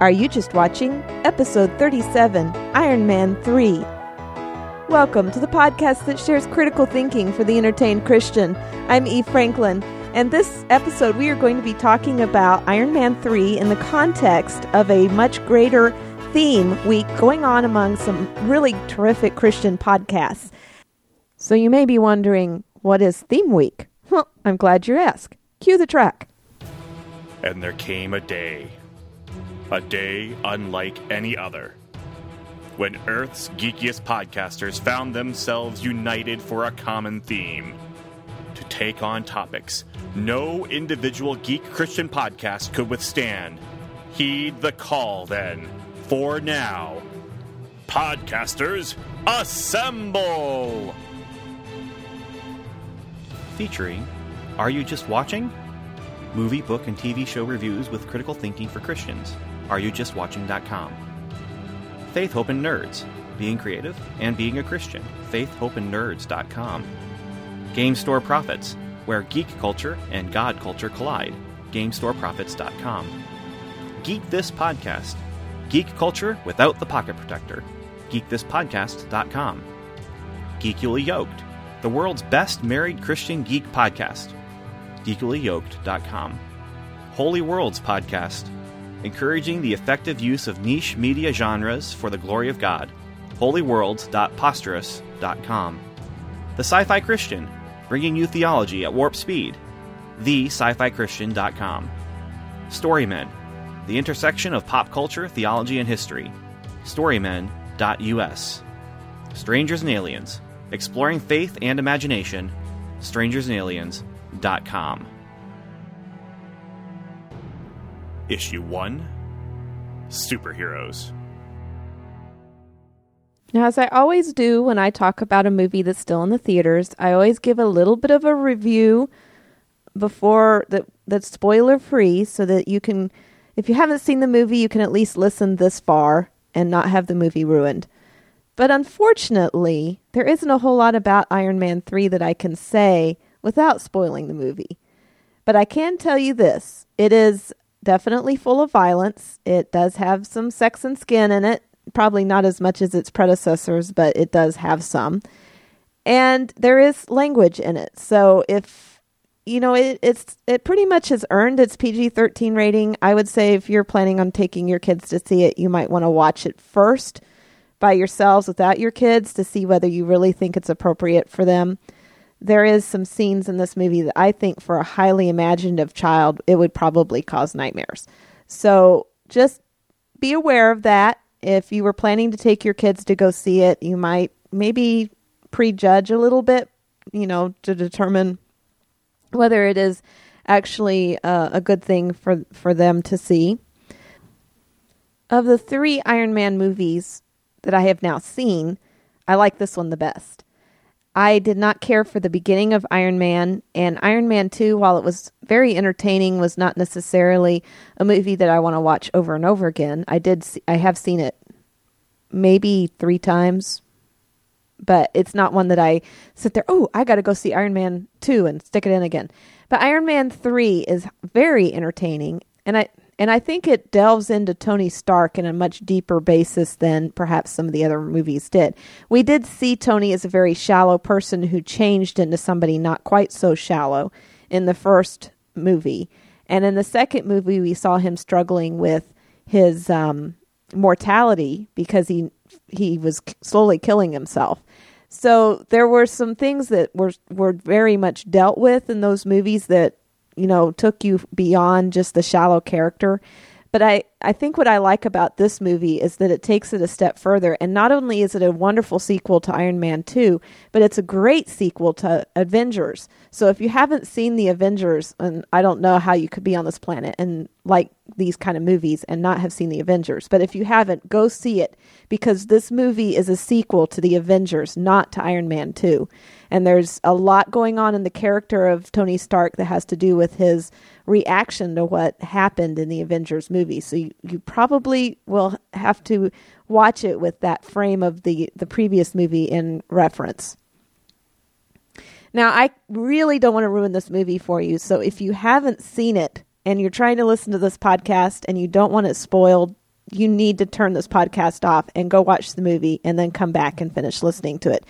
Are you just watching? Episode 37 Iron Man 3. Welcome to the podcast that shares critical thinking for the entertained Christian. I'm Eve Franklin, and this episode we are going to be talking about Iron Man 3 in the context of a much greater theme week going on among some really terrific Christian podcasts. So you may be wondering, what is theme week? Well, I'm glad you asked. Cue the track. And there came a day, a day unlike any other, when Earth's geekiest podcasters found themselves united for a common theme to take on topics no individual geek Christian podcast could withstand. Heed the call, then. For now, podcasters, assemble! Featuring Are You Just Watching? Movie, book, and TV show reviews with critical thinking for Christians. AreYouJustWatching.com. Faith, Hope, and Nerds. Being creative and being a Christian. FaithHopeAndNerds.com. Game Store Prophets, where geek culture and God culture collide. GameStoreProphets.com. Geek This Podcast. Geek culture without the pocket protector. GeekThisPodcast.com. Geekily Yoked, the world's best married Christian geek podcast. GeekilyYoked.com. Holy Worlds Podcast, encouraging the effective use of niche media genres for the glory of God. HolyWorlds.posterous.com. The Sci Fi Christian, bringing you theology at warp speed. TheSciFiChristian.com. Storymen, the intersection of pop culture, theology, and history. Storymen.us. Strangers and Aliens, exploring faith and imagination. Strangersandaliens.com. Issue 1 Superheroes. Now, as I always do when I talk about a movie that's still in the theaters, I always give a little bit of a review before that that's spoiler free so that you can if you haven't seen the movie, you can at least listen this far and not have the movie ruined. But unfortunately, there isn't a whole lot about Iron Man 3 that I can say without spoiling the movie. But I can tell you this it is definitely full of violence. It does have some sex and skin in it. Probably not as much as its predecessors, but it does have some. And there is language in it. So if you know it, it's it pretty much has earned its PG-13 rating. I would say if you're planning on taking your kids to see it, you might want to watch it first by yourselves without your kids to see whether you really think it's appropriate for them. There is some scenes in this movie that I think for a highly imaginative child it would probably cause nightmares. So just be aware of that. If you were planning to take your kids to go see it, you might maybe prejudge a little bit, you know, to determine whether it is actually uh, a good thing for for them to see. Of the three Iron Man movies that I have now seen, I like this one the best. I did not care for the beginning of Iron Man, and Iron Man 2, while it was very entertaining, was not necessarily a movie that I want to watch over and over again. I did see, I have seen it maybe 3 times, but it's not one that I sit there, "Oh, I got to go see Iron Man 2 and stick it in again." But Iron Man 3 is very entertaining, and I and I think it delves into Tony Stark in a much deeper basis than perhaps some of the other movies did. We did see Tony as a very shallow person who changed into somebody not quite so shallow in the first movie. And in the second movie, we saw him struggling with his um, mortality because he he was slowly killing himself. So there were some things that were were very much dealt with in those movies that you know, took you beyond just the shallow character. But I, I think what I like about this movie is that it takes it a step further. And not only is it a wonderful sequel to Iron Man 2, but it's a great sequel to Avengers. So if you haven't seen the Avengers, and I don't know how you could be on this planet and like these kind of movies and not have seen the Avengers, but if you haven't, go see it because this movie is a sequel to the Avengers, not to Iron Man 2. And there's a lot going on in the character of Tony Stark that has to do with his reaction to what happened in the Avengers movie. So you, you probably will have to watch it with that frame of the, the previous movie in reference. Now, I really don't want to ruin this movie for you. So if you haven't seen it and you're trying to listen to this podcast and you don't want it spoiled, you need to turn this podcast off and go watch the movie and then come back and finish listening to it.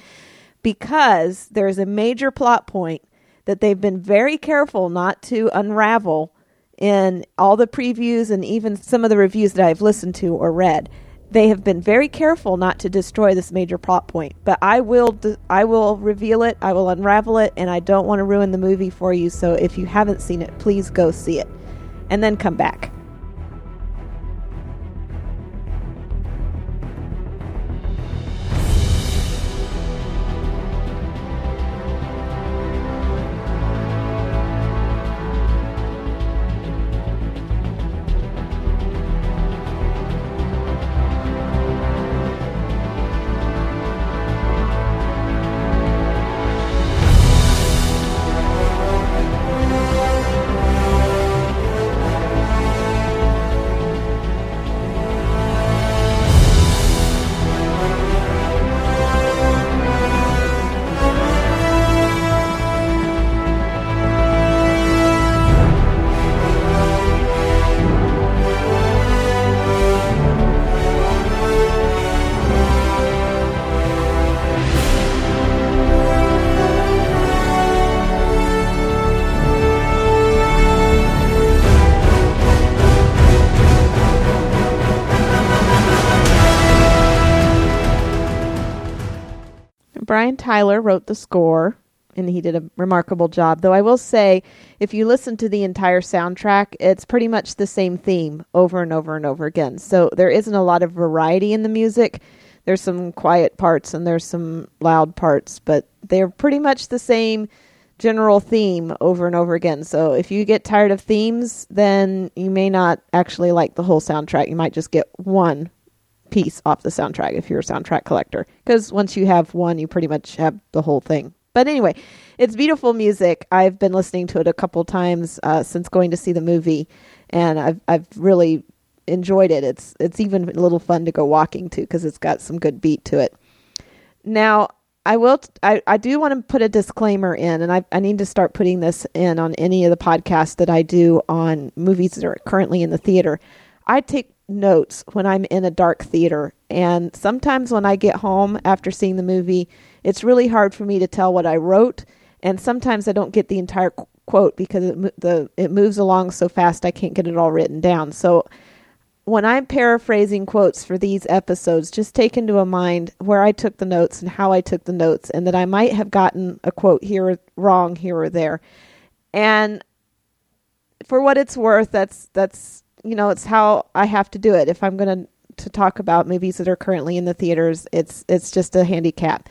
Because there's a major plot point that they've been very careful not to unravel in all the previews and even some of the reviews that I've listened to or read. They have been very careful not to destroy this major plot point, but I will I will reveal it, I will unravel it, and I don't want to ruin the movie for you. So if you haven't seen it, please go see it and then come back. Wrote the score, and he did a remarkable job. Though I will say, if you listen to the entire soundtrack, it's pretty much the same theme over and over and over again. So there isn't a lot of variety in the music. There's some quiet parts and there's some loud parts, but they're pretty much the same general theme over and over again. So if you get tired of themes, then you may not actually like the whole soundtrack. You might just get one piece off the soundtrack if you're a soundtrack collector. Because once you have one, you pretty much have the whole thing. But anyway, it's beautiful music. I've been listening to it a couple times uh, since going to see the movie, and I've I've really enjoyed it. It's it's even a little fun to go walking to because it's got some good beat to it. Now, I will. T- I, I do want to put a disclaimer in, and I I need to start putting this in on any of the podcasts that I do on movies that are currently in the theater. I take notes when I'm in a dark theater. And sometimes when I get home after seeing the movie, it's really hard for me to tell what I wrote. And sometimes I don't get the entire qu- quote because it, the, it moves along so fast I can't get it all written down. So when I'm paraphrasing quotes for these episodes, just take into a mind where I took the notes and how I took the notes, and that I might have gotten a quote here or wrong here or there. And for what it's worth, that's that's you know, it's how I have to do it. If I'm going to to talk about movies that are currently in the theaters, it's it's just a handicap.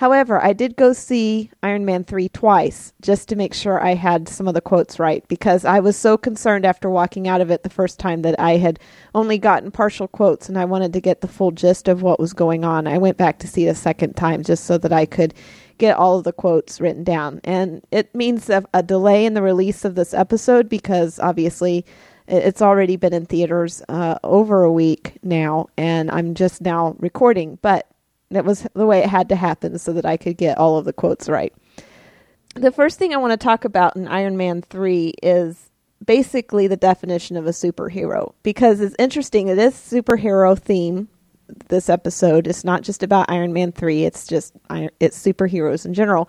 However, I did go see Iron Man 3 twice just to make sure I had some of the quotes right because I was so concerned after walking out of it the first time that I had only gotten partial quotes and I wanted to get the full gist of what was going on. I went back to see it a second time just so that I could get all of the quotes written down. And it means a, a delay in the release of this episode because obviously it's already been in theaters uh, over a week now, and I'm just now recording. But that was the way it had to happen so that I could get all of the quotes right. The first thing I want to talk about in Iron Man 3 is basically the definition of a superhero because it's interesting. It is superhero theme. This episode it's not just about Iron Man 3, it's just it's superheroes in general.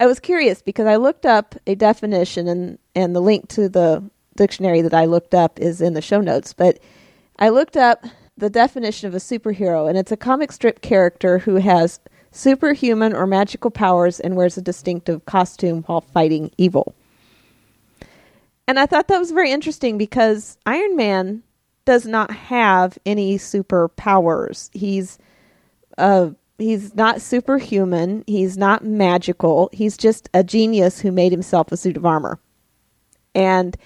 I was curious because I looked up a definition and and the link to the dictionary that I looked up is in the show notes, but I looked up the definition of a superhero, and it's a comic strip character who has superhuman or magical powers and wears a distinctive costume while fighting evil. And I thought that was very interesting because Iron Man does not have any superpowers. He's uh he's not superhuman, he's not magical. He's just a genius who made himself a suit of armor. And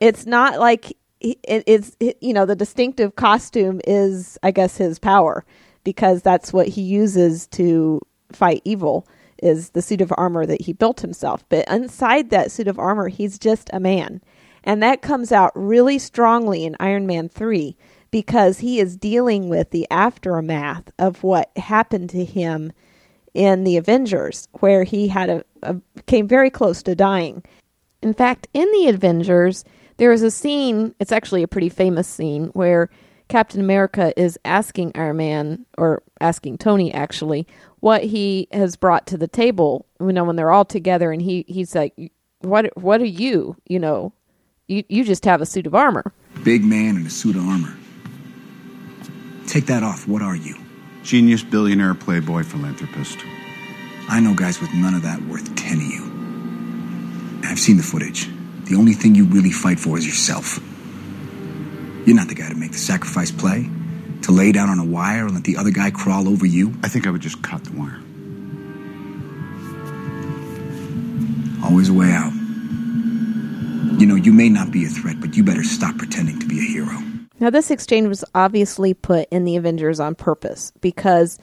it's not like it's you know the distinctive costume is I guess his power because that's what he uses to fight evil is the suit of armor that he built himself. But inside that suit of armor, he's just a man. And that comes out really strongly in Iron Man 3 because he is dealing with the aftermath of what happened to him in the Avengers, where he had a, a came very close to dying. In fact, in the Avengers, there is a scene, it's actually a pretty famous scene, where Captain America is asking Iron Man, or asking Tony actually, what he has brought to the table. You know, when they're all together, and he he's like, "What what are you? You know, you you just have a suit of armor." Big man in a suit of armor. Take that off. What are you? Genius, billionaire, playboy, philanthropist. I know guys with none of that worth ten of you. I've seen the footage. The only thing you really fight for is yourself. You're not the guy to make the sacrifice play, to lay down on a wire and let the other guy crawl over you. I think I would just cut the wire. Always a way out. You know, you may not be a threat, but you better stop pretending to be a hero. Now, this exchange was obviously put in the Avengers on purpose because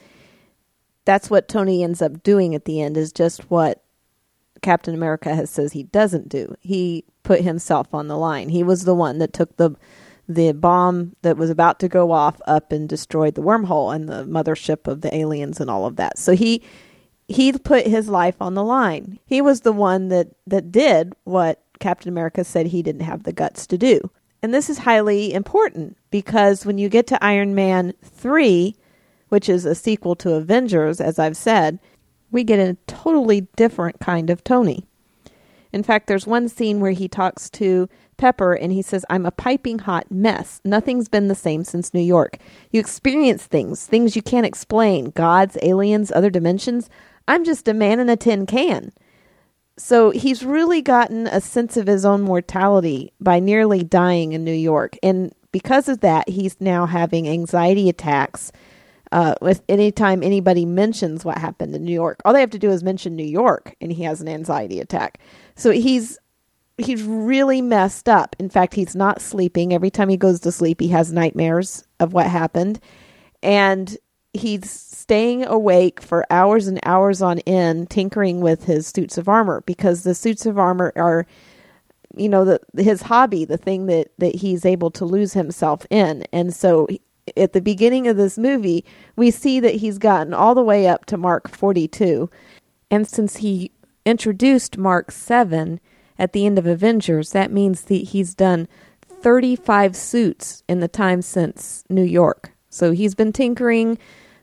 that's what Tony ends up doing at the end, is just what Captain America has says he doesn't do. He put himself on the line. He was the one that took the the bomb that was about to go off up and destroyed the wormhole and the mothership of the aliens and all of that. So he he put his life on the line. He was the one that that did what Captain America said he didn't have the guts to do. And this is highly important because when you get to Iron Man 3, which is a sequel to Avengers as I've said, we get a totally different kind of Tony. In fact, there's one scene where he talks to Pepper and he says, I'm a piping hot mess. Nothing's been the same since New York. You experience things, things you can't explain gods, aliens, other dimensions. I'm just a man in a tin can. So he's really gotten a sense of his own mortality by nearly dying in New York. And because of that, he's now having anxiety attacks uh, with anytime anybody mentions what happened in New York. All they have to do is mention New York, and he has an anxiety attack. So he's he's really messed up. In fact, he's not sleeping. Every time he goes to sleep, he has nightmares of what happened, and he's staying awake for hours and hours on end, tinkering with his suits of armor because the suits of armor are you know the his hobby the thing that that he's able to lose himself in and so at the beginning of this movie, we see that he's gotten all the way up to Mark 42. And since he introduced Mark 7 at the end of Avengers, that means that he's done 35 suits in the time since New York. So he's been tinkering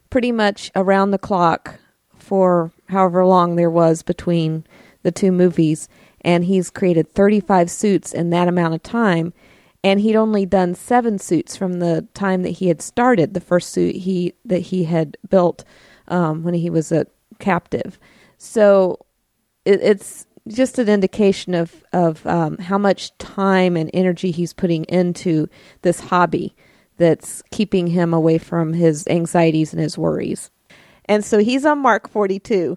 pretty much around the clock for however long there was between the two movies. And he's created 35 suits in that amount of time and he'd only done seven suits from the time that he had started the first suit he that he had built um, when he was a captive. So it, it's just an indication of of um, how much time and energy he's putting into this hobby that's keeping him away from his anxieties and his worries. And so he's on Mark 42,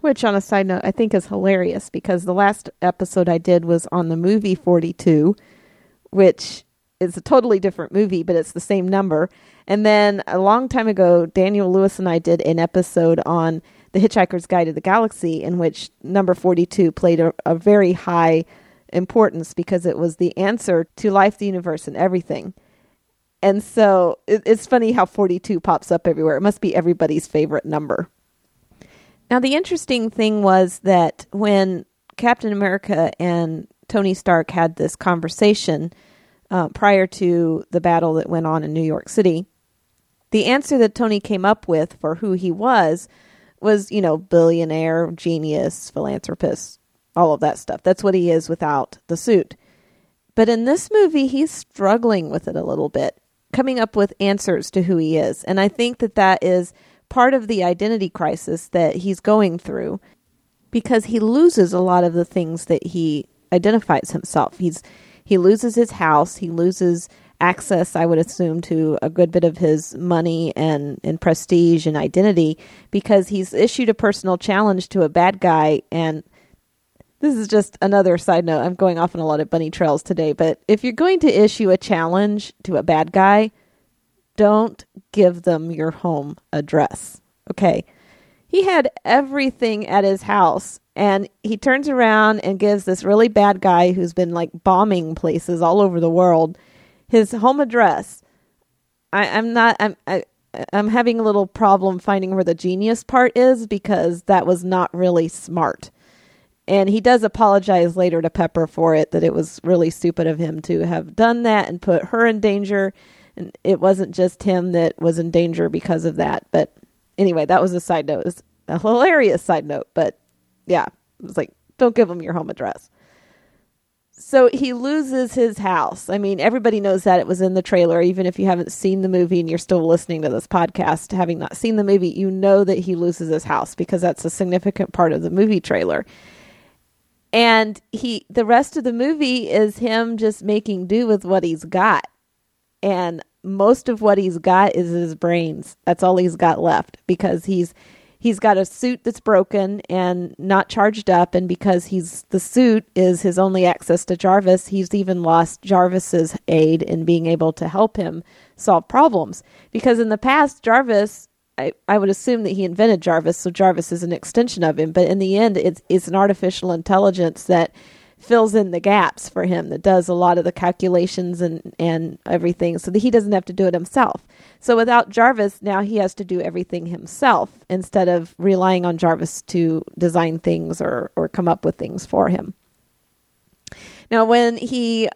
which on a side note I think is hilarious because the last episode I did was on the movie 42 which is a totally different movie, but it's the same number. And then a long time ago, Daniel Lewis and I did an episode on The Hitchhiker's Guide to the Galaxy, in which number 42 played a, a very high importance because it was the answer to life, the universe, and everything. And so it, it's funny how 42 pops up everywhere. It must be everybody's favorite number. Now, the interesting thing was that when Captain America and Tony Stark had this conversation uh, prior to the battle that went on in New York City, the answer that Tony came up with for who he was was, you know, billionaire, genius, philanthropist, all of that stuff. That's what he is without the suit. But in this movie, he's struggling with it a little bit, coming up with answers to who he is. And I think that that is part of the identity crisis that he's going through because he loses a lot of the things that he identifies himself. He's he loses his house, he loses access, I would assume, to a good bit of his money and, and prestige and identity because he's issued a personal challenge to a bad guy. And this is just another side note. I'm going off on a lot of bunny trails today, but if you're going to issue a challenge to a bad guy, don't give them your home address. Okay. He had everything at his house and he turns around and gives this really bad guy who's been like bombing places all over the world his home address. I, am not. I'm. I, I'm having a little problem finding where the genius part is because that was not really smart. And he does apologize later to Pepper for it that it was really stupid of him to have done that and put her in danger And it wasn't just him that was in danger because of that. But anyway, that was a side note. It was a hilarious side note. But yeah, it was like, don't give him your home address. So he loses his house. I mean, everybody knows that it was in the trailer. Even if you haven't seen the movie and you're still listening to this podcast, having not seen the movie, you know that he loses his house because that's a significant part of the movie trailer. And he, the rest of the movie is him just making do with what he's got. And most of what he's got is his brains. That's all he's got left because he's he's got a suit that's broken and not charged up and because he's the suit is his only access to Jarvis, he's even lost Jarvis's aid in being able to help him solve problems. Because in the past Jarvis I, I would assume that he invented Jarvis, so Jarvis is an extension of him, but in the end it's it's an artificial intelligence that fills in the gaps for him that does a lot of the calculations and and everything so that he doesn't have to do it himself. So without Jarvis, now he has to do everything himself instead of relying on Jarvis to design things or or come up with things for him. Now when he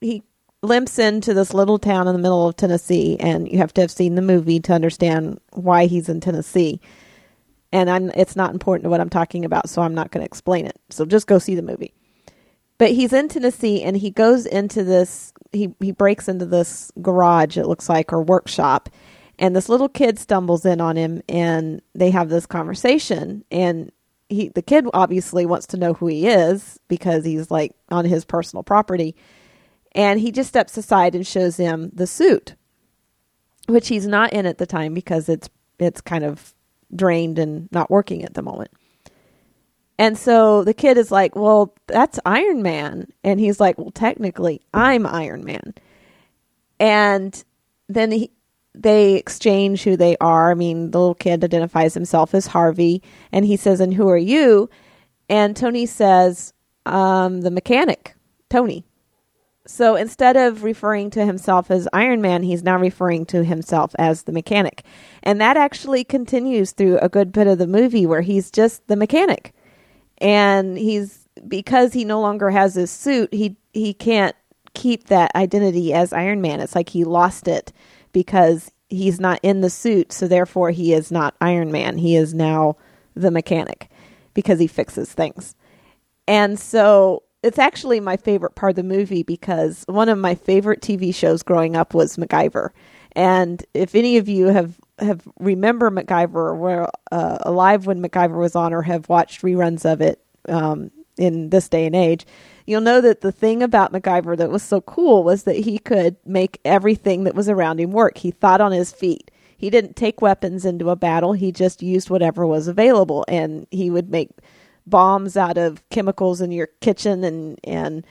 he limps into this little town in the middle of Tennessee and you have to have seen the movie to understand why he's in Tennessee. And I'm it's not important to what I'm talking about, so I'm not going to explain it. So just go see the movie. But he's in Tennessee and he goes into this he he breaks into this garage it looks like or workshop and this little kid stumbles in on him and they have this conversation and he the kid obviously wants to know who he is because he's like on his personal property and he just steps aside and shows him the suit which he's not in at the time because it's it's kind of drained and not working at the moment and so the kid is like, Well, that's Iron Man. And he's like, Well, technically, I'm Iron Man. And then he, they exchange who they are. I mean, the little kid identifies himself as Harvey. And he says, And who are you? And Tony says, um, The mechanic, Tony. So instead of referring to himself as Iron Man, he's now referring to himself as the mechanic. And that actually continues through a good bit of the movie where he's just the mechanic and he's because he no longer has his suit he he can't keep that identity as iron man. It's like he lost it because he's not in the suit so therefore he is not iron man. He is now the mechanic because he fixes things. And so it's actually my favorite part of the movie because one of my favorite TV shows growing up was MacGyver. And if any of you have have remember MacGyver or were uh, alive when MacGyver was on or have watched reruns of it um, in this day and age, you'll know that the thing about MacGyver that was so cool was that he could make everything that was around him work. He thought on his feet. He didn't take weapons into a battle. He just used whatever was available, and he would make bombs out of chemicals in your kitchen and and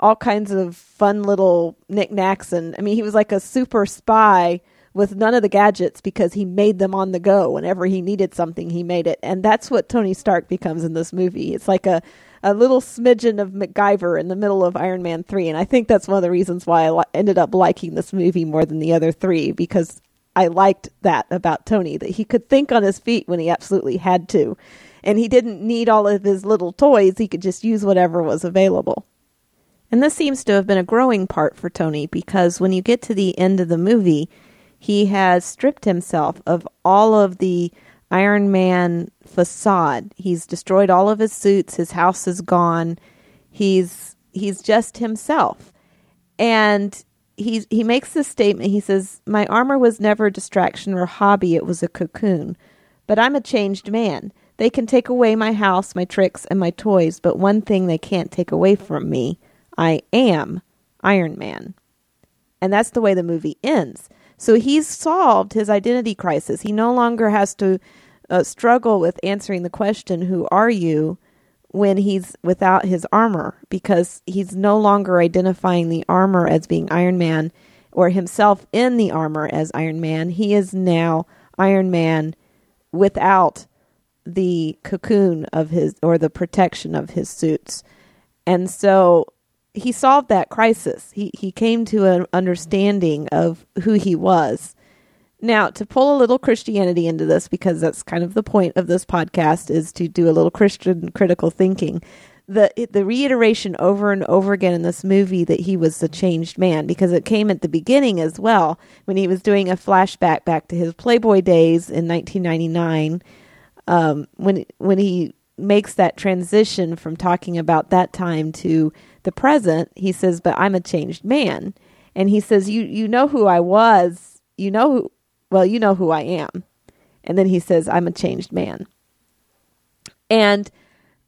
all kinds of fun little knickknacks. And I mean, he was like a super spy with none of the gadgets because he made them on the go. Whenever he needed something, he made it. And that's what Tony Stark becomes in this movie. It's like a, a little smidgen of MacGyver in the middle of Iron Man 3. And I think that's one of the reasons why I li- ended up liking this movie more than the other three because I liked that about Tony, that he could think on his feet when he absolutely had to. And he didn't need all of his little toys, he could just use whatever was available. And this seems to have been a growing part for Tony because when you get to the end of the movie, he has stripped himself of all of the Iron Man facade. He's destroyed all of his suits. His house is gone. He's he's just himself. And he he makes this statement. He says, "My armor was never a distraction or a hobby. It was a cocoon. But I'm a changed man. They can take away my house, my tricks, and my toys, but one thing they can't take away from me. I am Iron Man." And that's the way the movie ends. So he's solved his identity crisis. He no longer has to uh, struggle with answering the question, Who are you? when he's without his armor because he's no longer identifying the armor as being Iron Man or himself in the armor as Iron Man. He is now Iron Man without the cocoon of his or the protection of his suits. And so he solved that crisis. He he came to an understanding of who he was. Now, to pull a little Christianity into this, because that's kind of the point of this podcast, is to do a little Christian critical thinking. the the reiteration over and over again in this movie that he was a changed man because it came at the beginning as well when he was doing a flashback back to his Playboy days in 1999 um, when when he makes that transition from talking about that time to the present he says but I'm a changed man. And he says you you know who I was. You know who well you know who I am. And then he says I'm a changed man. And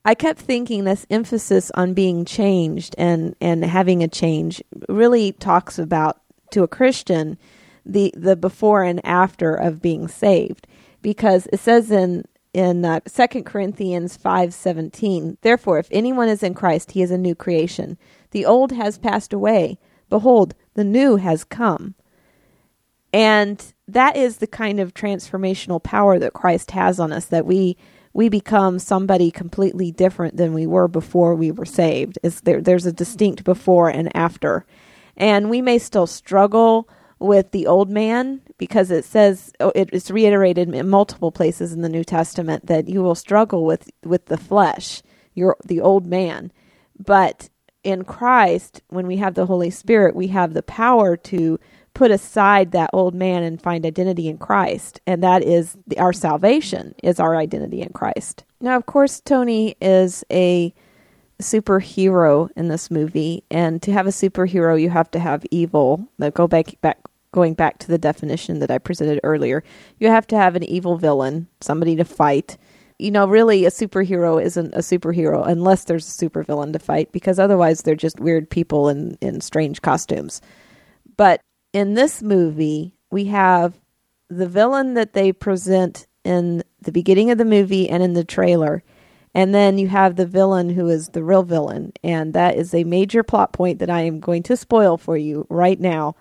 I kept thinking this emphasis on being changed and, and having a change really talks about to a Christian the the before and after of being saved. Because it says in in uh, 2 Corinthians 5:17 therefore if anyone is in Christ he is a new creation the old has passed away behold the new has come and that is the kind of transformational power that Christ has on us that we we become somebody completely different than we were before we were saved. There there's a distinct before and after. And we may still struggle with the old man because it says oh, it's reiterated in multiple places in the New Testament that you will struggle with with the flesh, your the old man. But in Christ, when we have the Holy Spirit, we have the power to put aside that old man and find identity in Christ. And that is the, our salvation is our identity in Christ. Now, of course, Tony is a superhero in this movie, and to have a superhero, you have to have evil. Go back back going back to the definition that I presented earlier. You have to have an evil villain, somebody to fight. You know, really, a superhero isn't a superhero unless there's a supervillain to fight, because otherwise they're just weird people in in strange costumes. But in this movie, we have the villain that they present in the beginning of the movie and in the trailer. And then you have the villain who is the real villain. And that is a major plot point that I am going to spoil for you right now.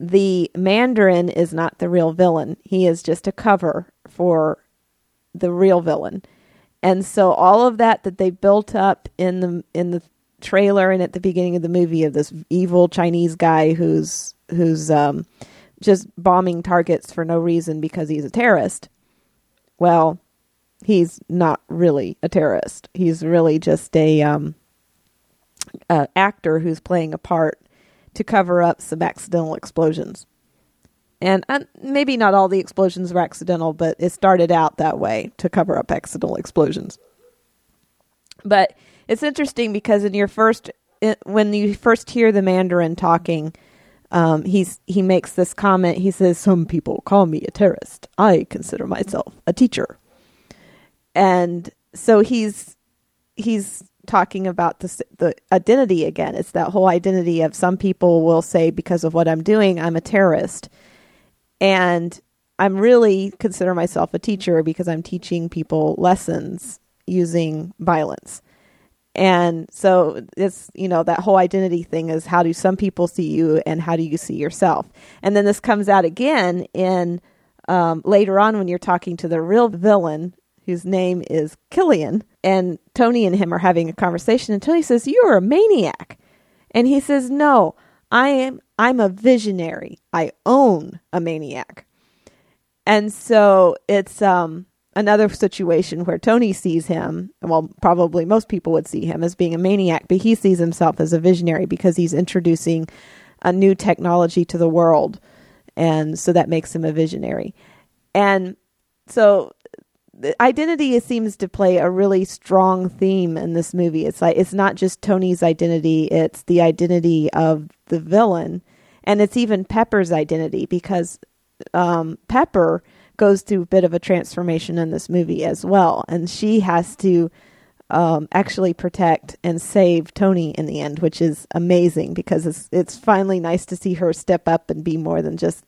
The Mandarin is not the real villain, he is just a cover for the real villain. And so all of that that they built up in the in the trailer and at the beginning of the movie of this evil Chinese guy who's who's um, just bombing targets for no reason because he's a terrorist. Well, he's not really a terrorist. He's really just a, um, a actor who's playing a part to cover up some accidental explosions. And uh, maybe not all the explosions were accidental, but it started out that way to cover up accidental explosions. But it's interesting because in your first, when you first hear the Mandarin talking, um, he's he makes this comment. He says, "Some people call me a terrorist. I consider myself a teacher." And so he's he's talking about the the identity again. It's that whole identity of some people will say because of what I'm doing, I'm a terrorist, and I'm really consider myself a teacher because I'm teaching people lessons using violence. And so it's, you know, that whole identity thing is how do some people see you and how do you see yourself? And then this comes out again in um, later on when you're talking to the real villain whose name is Killian. And Tony and him are having a conversation. And Tony says, You're a maniac. And he says, No, I am I'm a visionary. I own a maniac. And so it's um another situation where Tony sees him, and well, probably most people would see him as being a maniac, but he sees himself as a visionary because he's introducing a new technology to the world. And so that makes him a visionary. And so identity seems to play a really strong theme in this movie. It's like it's not just Tony's identity, it's the identity of the villain. And it's even Pepper's identity because um, Pepper goes through a bit of a transformation in this movie as well. And she has to um, actually protect and save Tony in the end, which is amazing because it's it's finally nice to see her step up and be more than just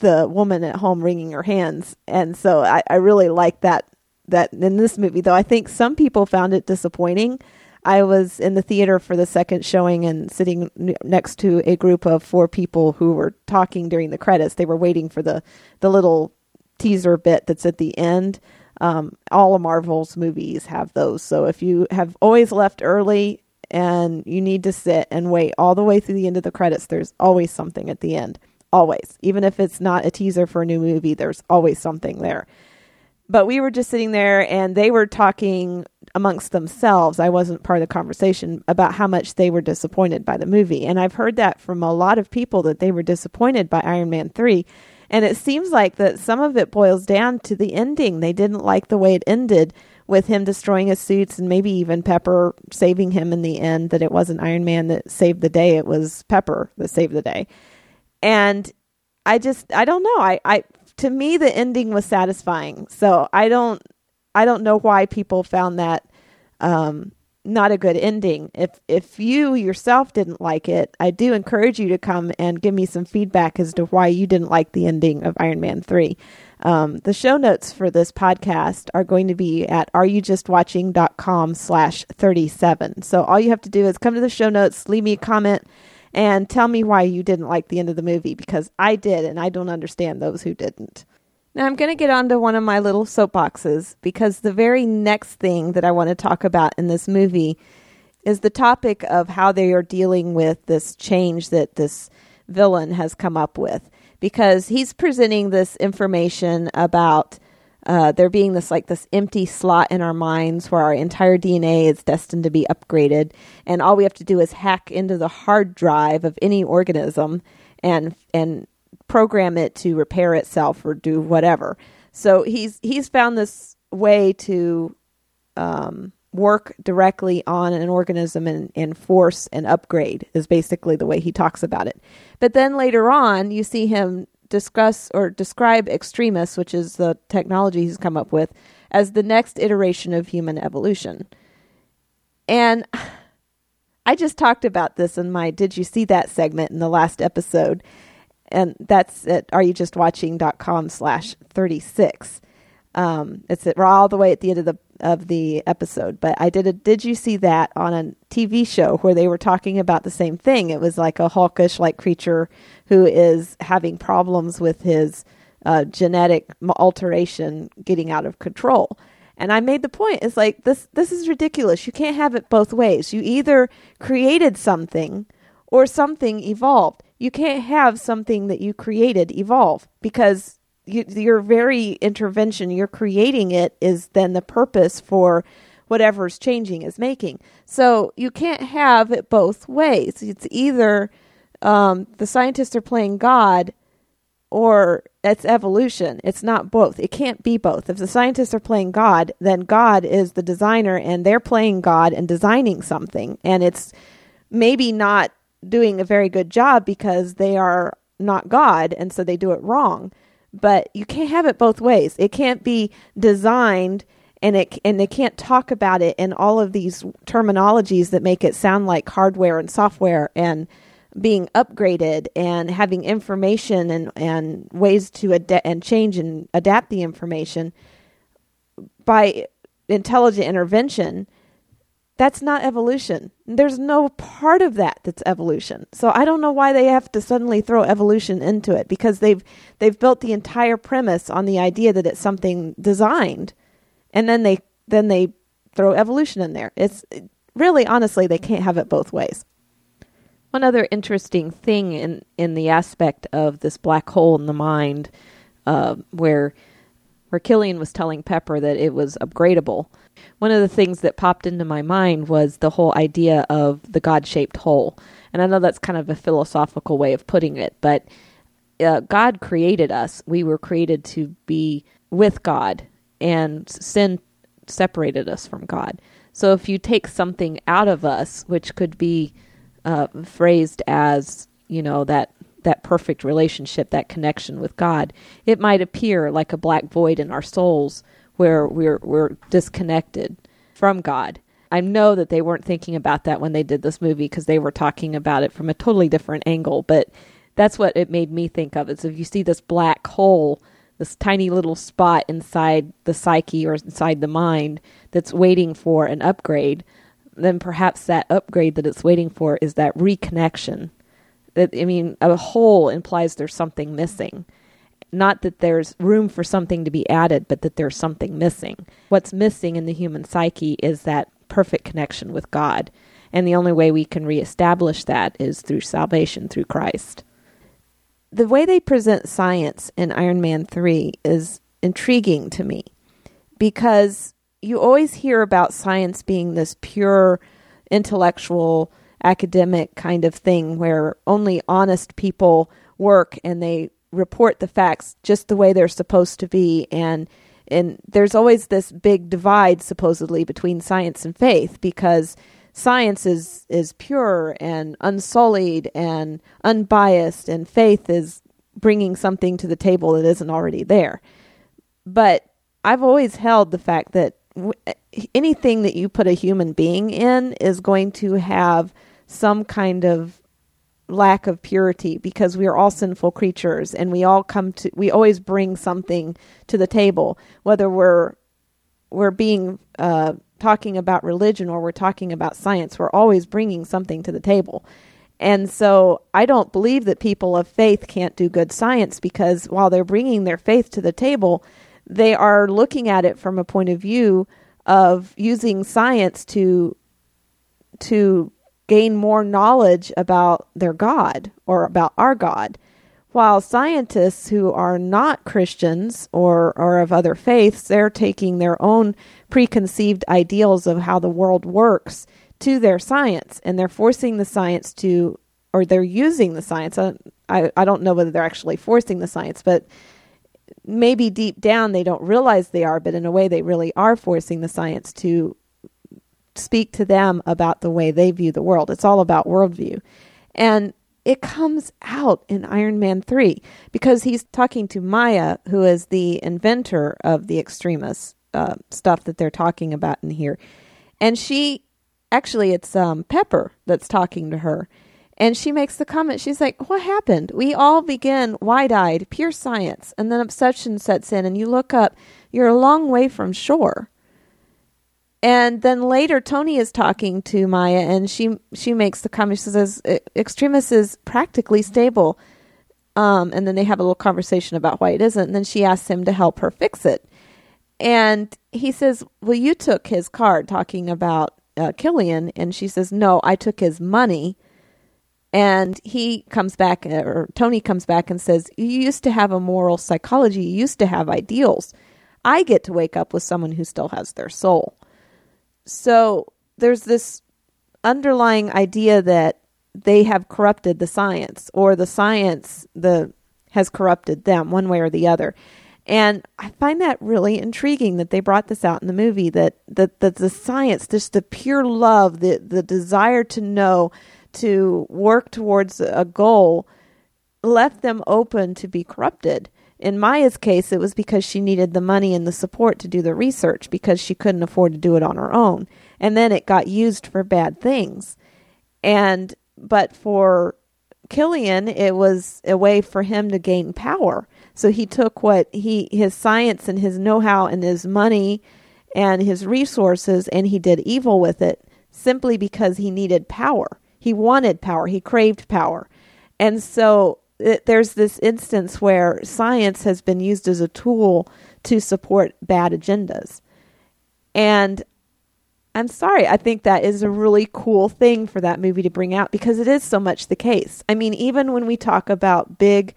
the woman at home wringing her hands. And so I, I really like that that in this movie, though I think some people found it disappointing. I was in the theater for the second showing and sitting next to a group of four people who were talking during the credits. They were waiting for the the little teaser bit that's at the end. Um, all of Marvel's movies have those. So if you have always left early and you need to sit and wait all the way through the end of the credits, there's always something at the end. Always. Even if it's not a teaser for a new movie, there's always something there. But we were just sitting there and they were talking amongst themselves. I wasn't part of the conversation about how much they were disappointed by the movie. And I've heard that from a lot of people that they were disappointed by Iron Man 3. And it seems like that some of it boils down to the ending. They didn't like the way it ended with him destroying his suits and maybe even Pepper saving him in the end, that it wasn't Iron Man that saved the day, it was Pepper that saved the day. And I just I don't know. I, I to me the ending was satisfying. So I don't I don't know why people found that um, not a good ending. If if you yourself didn't like it, I do encourage you to come and give me some feedback as to why you didn't like the ending of Iron Man 3. Um, the show notes for this podcast are going to be at areyoujustwatching.com slash 37. So all you have to do is come to the show notes, leave me a comment, and tell me why you didn't like the end of the movie because I did, and I don't understand those who didn't. Now, I'm going to get on to one of my little soapboxes because the very next thing that I want to talk about in this movie is the topic of how they are dealing with this change that this villain has come up with. Because he's presenting this information about uh, there being this like this empty slot in our minds where our entire DNA is destined to be upgraded, and all we have to do is hack into the hard drive of any organism and and program it to repair itself or do whatever. So he's he's found this way to um, work directly on an organism and, and force an upgrade is basically the way he talks about it. But then later on, you see him discuss or describe Extremis, which is the technology he's come up with, as the next iteration of human evolution. And I just talked about this in my Did You See That segment in the last episode. And that's at areyoujustwatching.com slash 36. Um, it's we're all the way at the end of the of the episode, but I did a did you see that on a TV show where they were talking about the same thing? It was like a hawkish like creature who is having problems with his uh, genetic alteration getting out of control. And I made the point it's like this this is ridiculous. You can't have it both ways. You either created something or something evolved. You can't have something that you created evolve because you, your very intervention, you're creating it, is then the purpose for whatever's changing is making. So you can't have it both ways. It's either um, the scientists are playing God or it's evolution. It's not both. It can't be both. If the scientists are playing God, then God is the designer and they're playing God and designing something. And it's maybe not doing a very good job because they are not God and so they do it wrong but you can't have it both ways. It can't be designed and it and they can't talk about it in all of these terminologies that make it sound like hardware and software and being upgraded and having information and and ways to adapt and change and adapt the information by intelligent intervention that's not evolution. There's no part of that that's evolution. So I don't know why they have to suddenly throw evolution into it because they've they've built the entire premise on the idea that it's something designed, and then they then they throw evolution in there. It's really honestly they can't have it both ways. One other interesting thing in in the aspect of this black hole in the mind, uh, where where Killian was telling Pepper that it was upgradable one of the things that popped into my mind was the whole idea of the God shaped hole. And I know that's kind of a philosophical way of putting it, but uh, God created us. We were created to be with God, and sin separated us from God. So if you take something out of us, which could be uh, phrased as, you know, that that perfect relationship, that connection with God, it might appear like a black void in our souls where we're we're disconnected from God. I know that they weren't thinking about that when they did this movie because they were talking about it from a totally different angle, but that's what it made me think of. Is if you see this black hole, this tiny little spot inside the psyche or inside the mind that's waiting for an upgrade, then perhaps that upgrade that it's waiting for is that reconnection. That I mean, a hole implies there's something missing not that there's room for something to be added, but that there's something missing. What's missing in the human psyche is that perfect connection with God. And the only way we can reestablish that is through salvation through Christ. The way they present science in Iron Man 3 is intriguing to me because you always hear about science being this pure intellectual academic kind of thing where only honest people work and they report the facts just the way they're supposed to be. And and there's always this big divide supposedly between science and faith because science is is pure and unsullied and unbiased and faith is bringing something to the table that isn't already there. But i've always held the fact that w- anything that you put a human being in is going to have some kind of lack of purity because we are all sinful creatures and we all come to we always bring something to the table whether we're we're being uh, talking about religion or we're talking about science we're always bringing something to the table. And so i don't believe that people of faith can't do good science because while they're bringing their faith to the table they are looking at it from a point of view of using science to to gain more knowledge about their God or about our God. While scientists who are not Christians or, or of other faiths, they're taking their own preconceived ideals of how the world works to their science and they're forcing the science to, or they're using the science. I, I, I don't know whether they're actually forcing the science, but maybe deep down they don't realize they are, but in a way they really are forcing the science to speak to them about the way they view the world. It's all about worldview. And it comes out in Iron Man 3 because he's talking to Maya, who is the inventor of the extremis uh, stuff that they're talking about in here. And she, actually, it's um, Pepper that's talking to her. And she makes the comment, she's like, What happened? We all begin wide eyed, pure science, and then obsession sets in, and you look up, you're a long way from shore. And then later, Tony is talking to Maya, and she she makes the comment. She says, "Extremis is practically stable." Um, and then they have a little conversation about why it isn't. And then she asks him to help her fix it. And he says, "Well, you took his card," talking about uh, Killian, and she says, "No, I took his money." And he comes back, or Tony comes back and says, "You used to have a moral psychology. You used to have ideals. I get to wake up with someone who still has their soul." So there's this underlying idea that they have corrupted the science or the science the has corrupted them one way or the other. And I find that really intriguing that they brought this out in the movie that that, that the science, just the pure love, the the desire to know, to work towards a goal, left them open to be corrupted. In Maya's case, it was because she needed the money and the support to do the research because she couldn't afford to do it on her own. And then it got used for bad things. And, but for Killian, it was a way for him to gain power. So he took what he, his science and his know how and his money and his resources and he did evil with it simply because he needed power. He wanted power. He craved power. And so it, there's this instance where science has been used as a tool to support bad agendas. And I'm sorry, I think that is a really cool thing for that movie to bring out because it is so much the case. I mean, even when we talk about big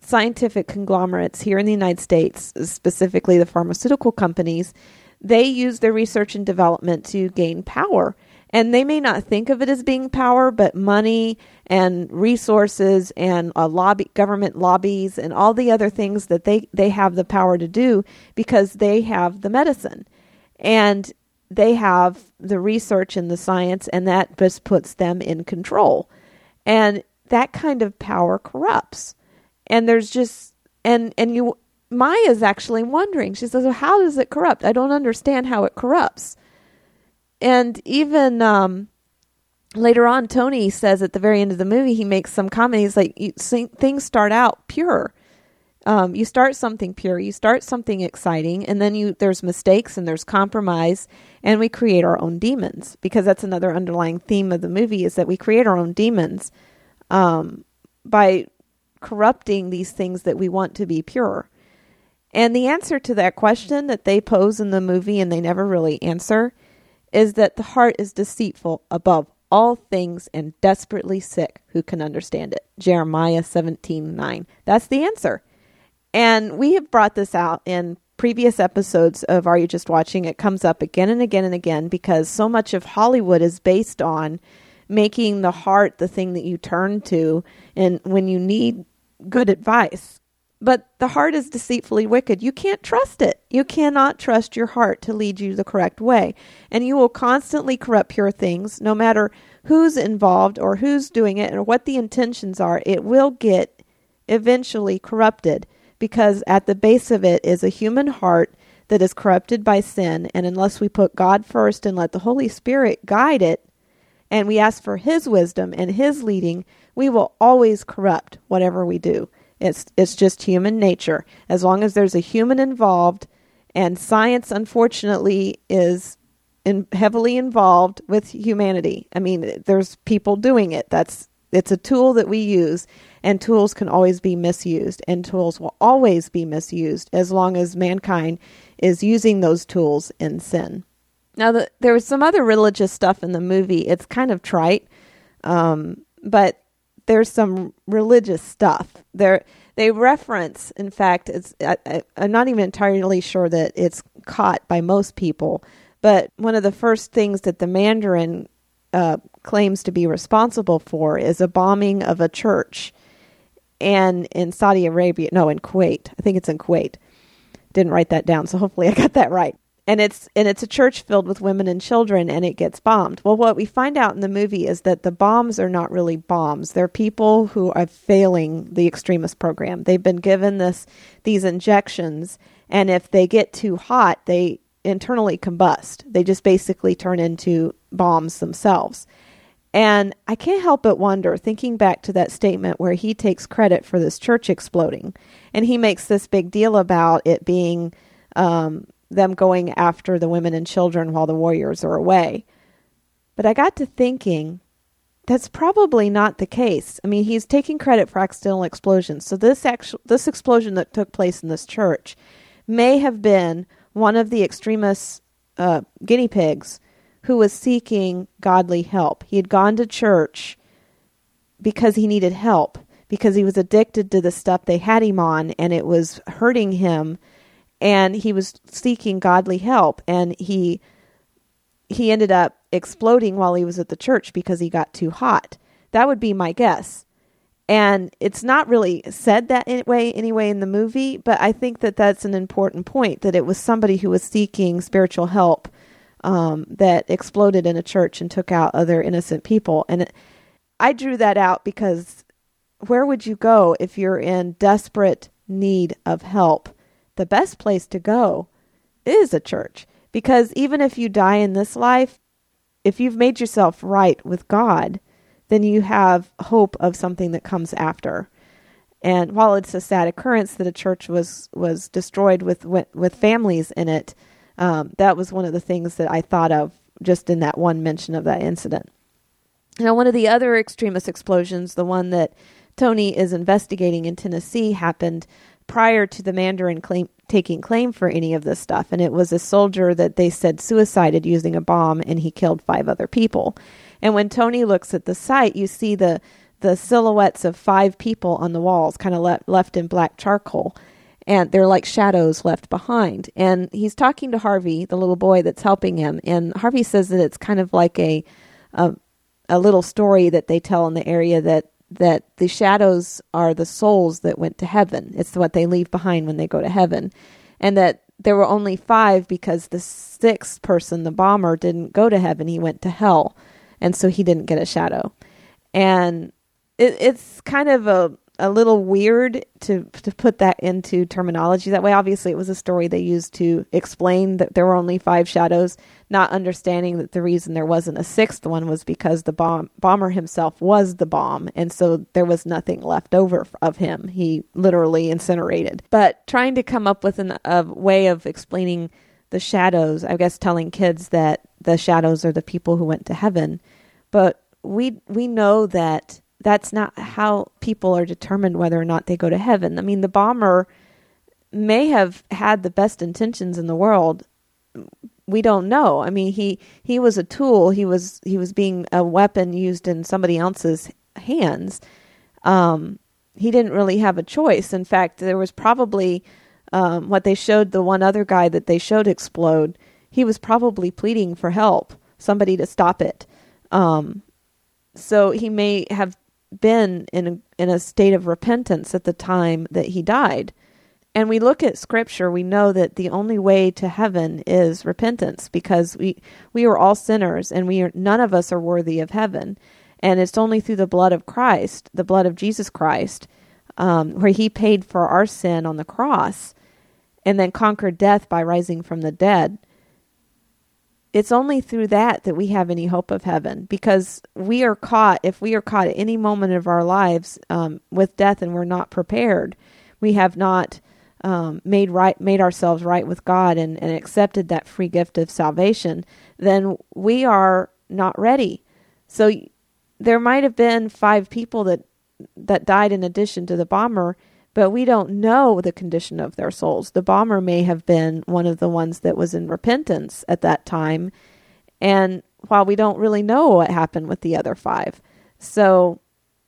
scientific conglomerates here in the United States, specifically the pharmaceutical companies, they use their research and development to gain power. And they may not think of it as being power, but money and resources and a lobby, government lobbies and all the other things that they, they have the power to do because they have the medicine. And they have the research and the science, and that just puts them in control. And that kind of power corrupts. And there's just and and you Maya's actually wondering. She says, well, "How does it corrupt? I don't understand how it corrupts." And even um, later on, Tony says at the very end of the movie, he makes some comment. He's like, "Things start out pure. Um, you start something pure, you start something exciting, and then you there's mistakes and there's compromise, and we create our own demons because that's another underlying theme of the movie is that we create our own demons um, by corrupting these things that we want to be pure." And the answer to that question that they pose in the movie and they never really answer is that the heart is deceitful above all things and desperately sick. Who can understand it? Jeremiah 17 9. That's the answer. And we have brought this out in previous episodes of Are You Just Watching, it comes up again and again and again because so much of Hollywood is based on making the heart the thing that you turn to and when you need good advice. But the heart is deceitfully wicked. You can't trust it. You cannot trust your heart to lead you the correct way. And you will constantly corrupt pure things, no matter who's involved or who's doing it or what the intentions are. It will get eventually corrupted because at the base of it is a human heart that is corrupted by sin. And unless we put God first and let the Holy Spirit guide it, and we ask for His wisdom and His leading, we will always corrupt whatever we do. It's it's just human nature. As long as there's a human involved, and science unfortunately is in, heavily involved with humanity. I mean, there's people doing it. That's it's a tool that we use, and tools can always be misused, and tools will always be misused as long as mankind is using those tools in sin. Now, the, there was some other religious stuff in the movie. It's kind of trite, um, but there's some religious stuff there. They reference, in fact, it's I, am not even entirely sure that it's caught by most people, but one of the first things that the Mandarin uh, claims to be responsible for is a bombing of a church, and in Saudi Arabia, no, in Kuwait. I think it's in Kuwait. Didn't write that down, so hopefully I got that right and it's and it's a church filled with women and children and it gets bombed. Well, what we find out in the movie is that the bombs are not really bombs. They're people who are failing the Extremis program. They've been given this these injections and if they get too hot, they internally combust. They just basically turn into bombs themselves. And I can't help but wonder, thinking back to that statement where he takes credit for this church exploding, and he makes this big deal about it being um, them going after the women and children while the warriors are away. But I got to thinking that's probably not the case. I mean, he's taking credit for accidental explosions. So this actual this explosion that took place in this church may have been one of the Extremis uh, guinea pigs who was seeking godly help. He had gone to church because he needed help because he was addicted to the stuff they had him on and it was hurting him and he was seeking godly help and he he ended up exploding while he was at the church because he got too hot. That would be my guess. And it's not really said that way anyway in the movie but i think that that's an important point that it was somebody who was seeking spiritual help um, that exploded in a church and took out other innocent people. And it, i drew that out because where would you go if you're in desperate need of help the best place to go is a church. Because even if you die in this life, if you've made yourself right with God, then you have hope of something that comes after. And while it's a sad occurrence that a church was was destroyed with with, families in it, um, that was one of the things that I thought of just in that one mention of that incident. Now, one of the other Extremis explosions, the one that Tony is investigating in Tennessee, happened prior to the Mandarin claim, taking claim for any of this stuff. And it was a soldier that they said suicided using a bomb, and he killed five other people. And when Tony looks at the site, you see the the silhouettes of five people on the walls, kind of le- left in black charcoal, and they're like shadows left behind. And he's talking to Harvey, the little boy that's helping him, and Harvey says that it's kind of like a a, a little story that they tell in the area that that the shadows are the souls that went to heaven. It's what they leave behind when they go to heaven. And that there were only five because the sixth person, the bomber, didn't go to heaven. He went to hell. And so he didn't get a shadow. And it, it's kind of a a little weird to to put that into terminology that way. Obviously, it was a story they used to explain that there were only five shadows, not understanding that the reason there wasn't a sixth one was because the bomb bomber himself was the bomb, and so there was nothing left over of him. He literally incinerated. But trying to come up with an, a way of explaining the shadows, I guess, telling kids that the shadows are the people who went to heaven, but we we know that that's not how people are determined whether or not they go to heaven. I mean, the bomber may have had the best intentions in the world. We don't know. I mean, he he was a tool. He was he was being a weapon used in somebody else's hands. Um, he didn't really have a choice. In fact, there was probably um, what they showed the one other guy that they showed explode, he was probably pleading for help, somebody to stop it. Um, so he may have been in a, in a state of repentance at the time that he died. And we look at scripture, we know that the only way to heaven is repentance because we we are all sinners and we are none of us are worthy of heaven. And it's only through the blood of Christ, the blood of Jesus Christ, um, where he paid for our sin on the cross and then conquered death by rising from the dead. It's only through that that we have any hope of heaven because we are caught, if we are caught at any moment of our lives um, with death and we're not prepared, we have not um, made right, made ourselves right with God and, and accepted that free gift of salvation, then we are not ready. So there might have been five people that that died in addition to the bomber, but we don't know the condition of their souls. The bomber may have been one of the ones that was in repentance at that time, and while we don't really know what happened with the other five, so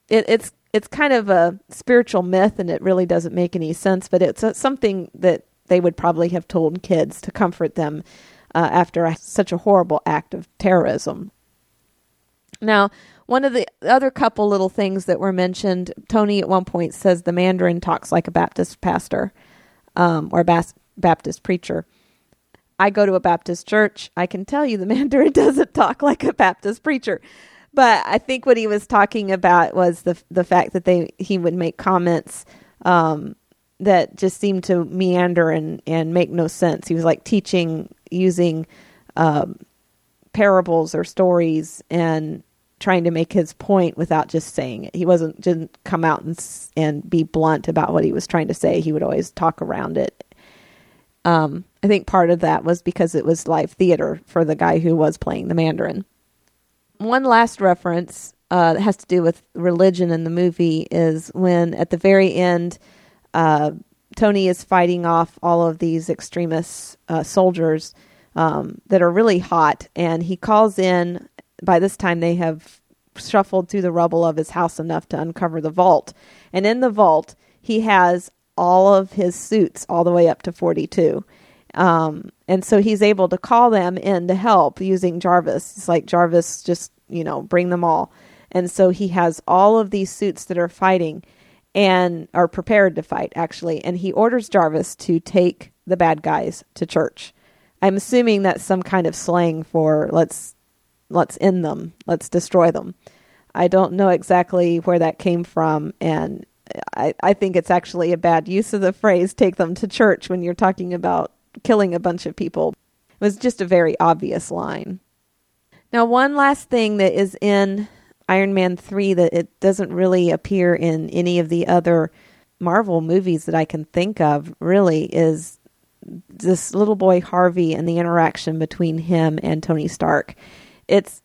it, it's it's kind of a spiritual myth, and it really doesn't make any sense. But it's a, something that they would probably have told kids to comfort them uh, after a, such a horrible act of terrorism. Now, one of the other couple little things that were mentioned, Tony at one point says the Mandarin talks like a Baptist pastor um, or Bas- Baptist preacher. I go to a Baptist church. I can tell you the Mandarin doesn't talk like a Baptist preacher. But I think what he was talking about was the the fact that they he would make comments um, that just seemed to meander and, and make no sense. He was like teaching using um, parables or stories and trying to make his point without just saying it. He wasn't didn't come out and and be blunt about what he was trying to say. He would always talk around it. Um, I think part of that was because it was live theater for the guy who was playing the Mandarin. One last reference uh, that has to do with religion in the movie is when at the very end, uh, Tony is fighting off all of these Extremis uh, soldiers um, that are really hot, and he calls in by this time they have shuffled through the rubble of his house enough to uncover the vault. And in the vault, he has all of his suits all the way up to 42. Um, and so he's able to call them in to help using Jarvis. It's like Jarvis just, you know, bring them all. And so he has all of these suits that are fighting and are prepared to fight, actually. And he orders Jarvis to take the bad guys to church. I'm assuming that's some kind of slang for let's let's end them, let's destroy them. I don't know exactly where that came from, and I, I think it's actually a bad use of the phrase take them to church when you're talking about killing a bunch of people. It was just a very obvious line. Now, one last thing that is in Iron Man 3 that it doesn't really appear in any of the other Marvel movies that I can think of really is this little boy Harvey and the interaction between him and Tony Stark it's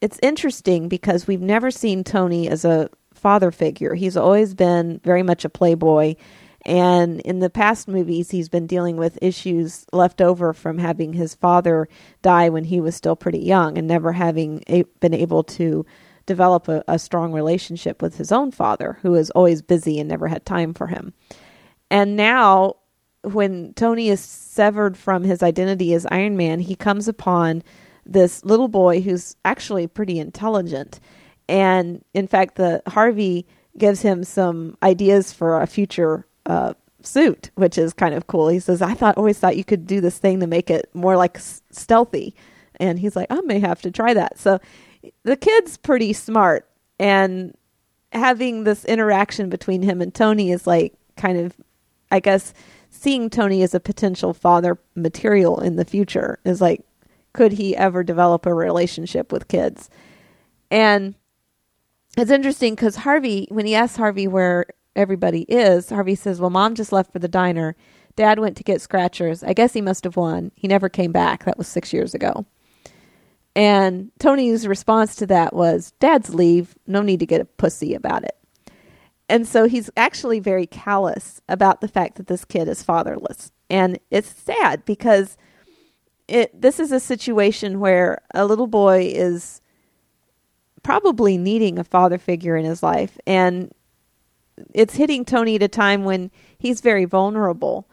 it's interesting because we've never seen Tony as a father figure. He's always been very much a playboy. And in the past movies, he's been dealing with issues left over from having his father die when he was still pretty young and never having a- been able to develop a, a strong relationship with his own father, who was always busy and never had time for him. And now, when Tony is severed from his identity as Iron Man, he comes upon this little boy who's actually pretty intelligent. And in fact, the Harvey gives him some ideas for a future uh, suit, which is kind of cool. He says, "I thought always thought you could do this thing to make it more like s- stealthy," and he's like, "I may have to try that." So the kid's pretty smart, and having this interaction between him and Tony is like kind of, I guess, seeing Tony as a potential father material in the future is like could he ever develop a relationship with kids? And it's interesting because Harvey, when he asks Harvey where everybody is, Harvey says, Well, mom just left for the diner. Dad went to get scratchers. I guess he must have won. He never came back. That was six years ago. And Tony's response to that was, Dad's leave. No need to get a pussy about it. And so he's actually very callous about the fact that this kid is fatherless. And it's sad because it this is a situation where a little boy is probably needing a father figure in his life and it's hitting Tony at a time when he's very vulnerable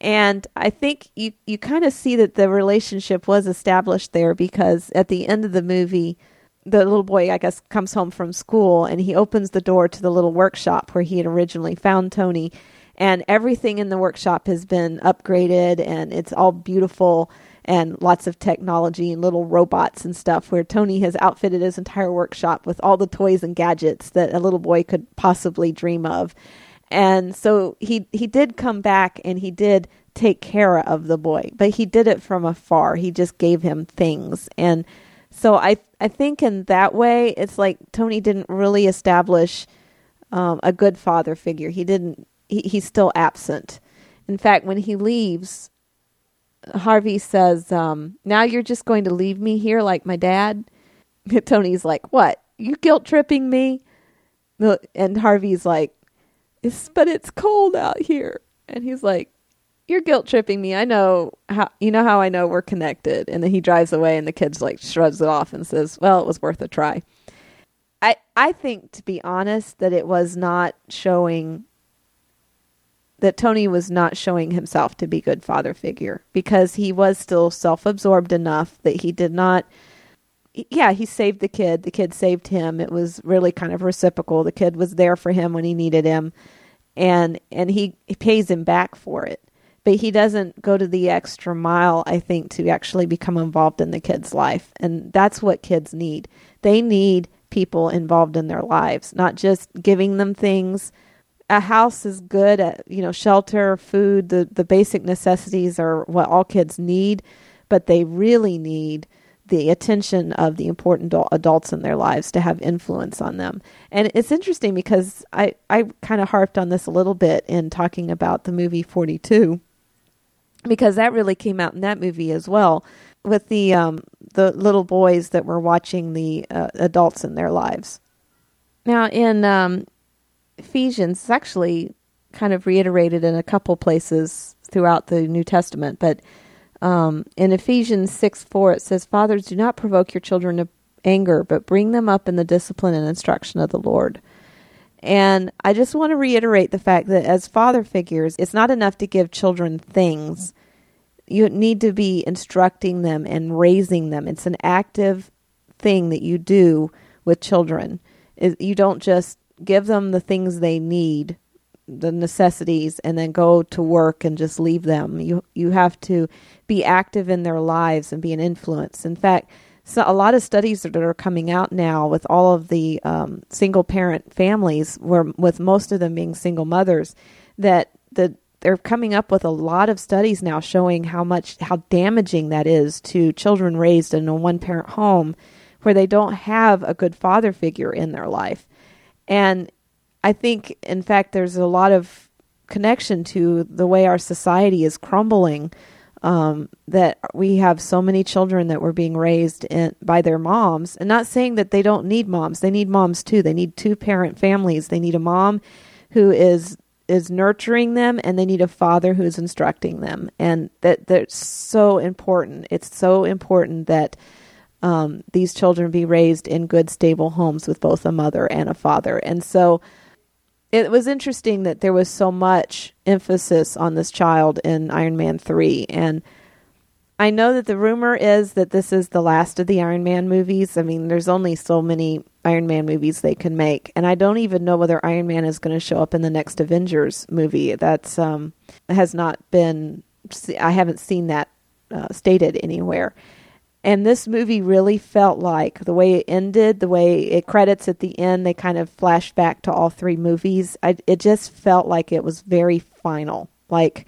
And I think you, you kind of see that the relationship was established there because at the end of the movie, the little boy, I guess, comes home from school and he opens the door to the little workshop where he had originally found Tony. And everything in the workshop has been upgraded and it's all beautiful and lots of technology and little robots and stuff where Tony has outfitted his entire workshop with all the toys and gadgets that a little boy could possibly dream of. And so he he did come back and he did take care of the boy, but he did it from afar. He just gave him things. And so I I think in that way it's like Tony didn't really establish um, a good father figure. He didn't he, he's still absent. In fact, when he leaves, Harvey says, um, "Now you're just going to leave me here like my dad." Tony's like, "What? You guilt tripping me?" And Harvey's like, it's, but it's cold out here. And he's like, you're guilt tripping me. I know how, you know how I know we're connected. And then he drives away and the kid's like shrugs it off and says, well, it was worth a try. I, I think to be honest that it was not showing that Tony was not showing himself to be good father figure because he was still self-absorbed enough that he did not yeah, he saved the kid. The kid saved him. It was really kind of reciprocal. The kid was there for him when he needed him, and and he, he pays him back for it. But he doesn't go to the extra mile, I think, to actually become involved in the kid's life, and that's what kids need. They need people involved in their lives, not just giving them things. A house is good at you know shelter, food, the the basic necessities are what all kids need, but they really need the attention of the important adults in their lives to have influence on them. And it's interesting because I, I kind of harped on this a little bit in talking about the movie 42 because that really came out in that movie as well with the um, the little boys that were watching the uh, adults in their lives. Now in um, Ephesians, is actually kind of reiterated in a couple places throughout the New Testament, but um, in Ephesians 6 4, it says, Fathers, do not provoke your children to anger, but bring them up in the discipline and instruction of the Lord. And I just want to reiterate the fact that as father figures, it's not enough to give children things. You need to be instructing them and raising them. It's an active thing that you do with children. You don't just give them the things they need the necessities and then go to work and just leave them. You you have to be active in their lives and be an influence. In fact, so a lot of studies that are coming out now with all of the um, single parent families, where with most of them being single mothers, that the they're coming up with a lot of studies now showing how much how damaging that is to children raised in a one parent home where they don't have a good father figure in their life. And I think, in fact, there's a lot of connection to the way our society is crumbling. Um, that we have so many children that were being raised in, by their moms, and not saying that they don't need moms. They need moms too. They need two parent families. They need a mom who is is nurturing them, and they need a father who is instructing them. And that that's so important. It's so important that um, these children be raised in good, stable homes with both a mother and a father. And so it was interesting that there was so much emphasis on this child in Iron Man 3 and I know that the rumor is that this is the last of the Iron Man movies. I mean, there's only so many Iron Man movies they can make, and I don't even know whether Iron Man is going to show up in the next Avengers movie. That's um has not been I haven't seen that uh, stated anywhere. And this movie really felt like the way it ended, the way it credits at the end, they kind of flashed back to all three movies. I, it just felt like it was very final. Like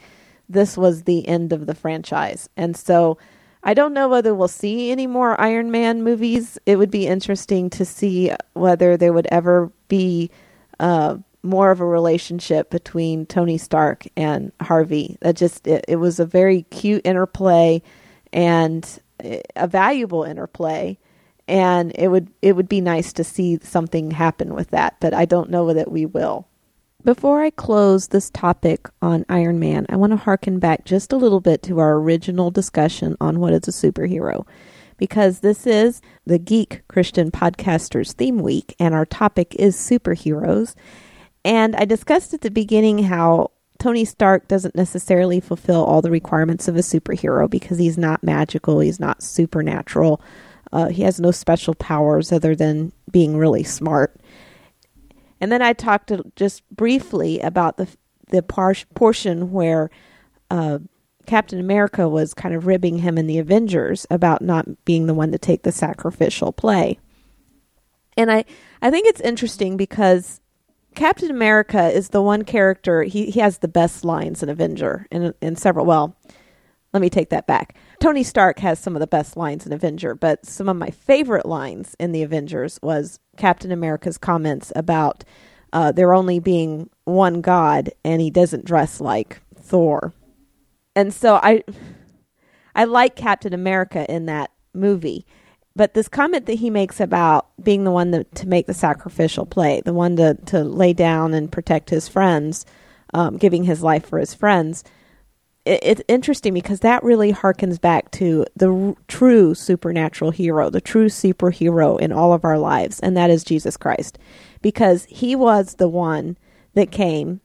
this was the end of the franchise. And so I don't know whether we'll see any more Iron Man movies. It would be interesting to see whether there would ever be uh, more of a relationship between Tony Stark and Harvey. That just it, it was a very cute interplay and a valuable interplay and it would it would be nice to see something happen with that but i don't know that we will. Before i close this topic on iron man i want to harken back just a little bit to our original discussion on what is a superhero because this is the geek christian podcasters theme week and our topic is superheroes. And i discussed at the beginning how Tony Stark doesn't necessarily fulfill all the requirements of a superhero because he's not magical, he's not supernatural. Uh, he has no special powers other than being really smart. And then I talked just briefly about the the par- portion where uh, Captain America was kind of ribbing him in the Avengers about not being the one to take the sacrificial play. And I, I think it's interesting because Captain America is the one character he, he has the best lines in Avenger in in several well, let me take that back. Tony Stark has some of the best lines in Avenger, but some of my favorite lines in the Avengers was Captain America's comments about uh, there only being one God and he doesn't dress like Thor. And so I I like Captain America in that movie. But this comment that he makes about being the one to, to make the sacrificial play, the one to, to lay down and protect his friends, um, giving his life for his friends, it, it's interesting because that really harkens back to the r- true supernatural hero, the true superhero in all of our lives, and that is Jesus Christ. Because he was the one that came,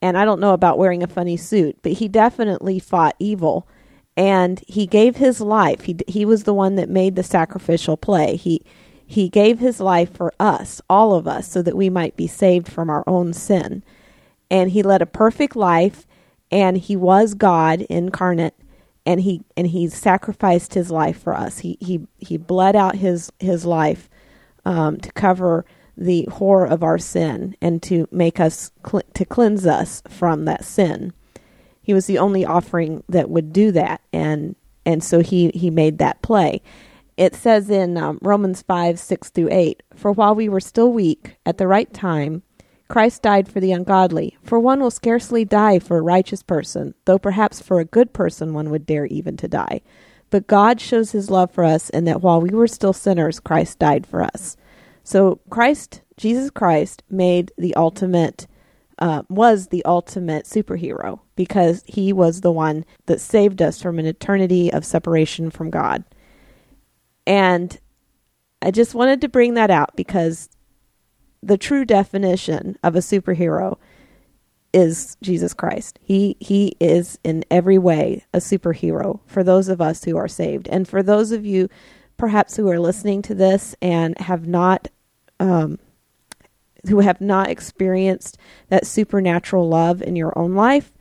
and I don't know about wearing a funny suit, but he definitely fought evil and he gave his life. He he was the one that made the sacrificial play. He he gave his life for us, all of us, so that we might be saved from our own sin. And he led a perfect life and he was God incarnate and he and he sacrificed his life for us. He he he bled out his his life um, to cover the horror of our sin and to make us to cleanse us from that sin. He was the only offering that would do that, and and so he he made that play. It says in um, Romans five six through eight, for while we were still weak, at the right time, Christ died for the ungodly. For one will scarcely die for a righteous person, though perhaps for a good person one would dare even to die. But God shows his love for us in that while we were still sinners, Christ died for us. So Christ, Jesus Christ, made the ultimate uh, was the ultimate superhero because he was the one that saved us from an eternity of separation from God. And I just wanted to bring that out because the true definition of a superhero is Jesus Christ. He he is in every way a superhero for those of us who are saved. And for those of you perhaps who are listening to this and have not um, who have not experienced that supernatural love in your own life,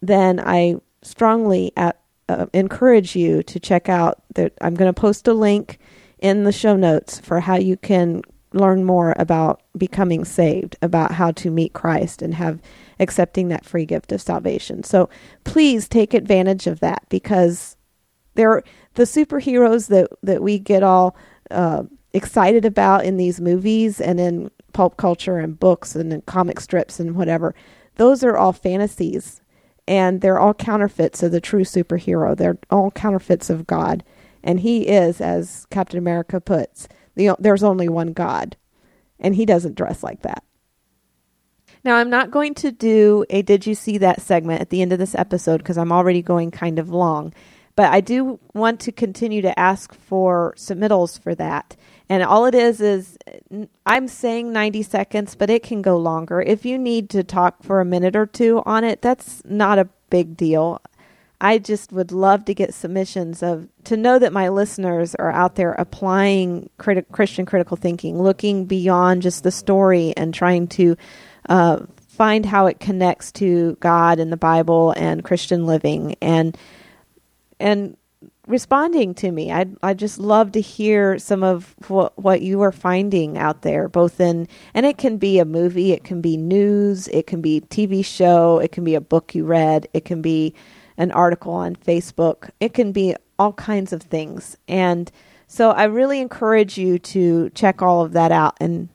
then I strongly at, uh, encourage you to check out that I'm going to post a link in the show notes for how you can learn more about becoming saved, about how to meet Christ and have accepting that free gift of salvation. So please take advantage of that because there the superheroes that that we get all uh, excited about in these movies and in pulp culture and books and comic strips and whatever, those are all fantasies and they're all counterfeits of the true superhero. They're all counterfeits of God. And he is, as Captain America puts, the, there's only one God. And he doesn't dress like that. Now, I'm not going to do a Did You See That segment at the end of this episode because I'm already going kind of long. But I do want to continue to ask for submittals for that. And all it is is I'm saying 90 seconds, but it can go longer. If you need to talk for a minute or two on it, that's not a big deal. I just would love to get submissions of to know that my listeners are out there applying criti- Christian critical thinking, looking beyond just the story and trying to uh, find how it connects to God and the Bible and Christian living and and responding to me. I I just love to hear some of what what you are finding out there, both in and it can be a movie, it can be news, it can be TV show, it can be a book you read, it can be an article on Facebook, it can be all kinds of things. And so I really encourage you to check all of that out and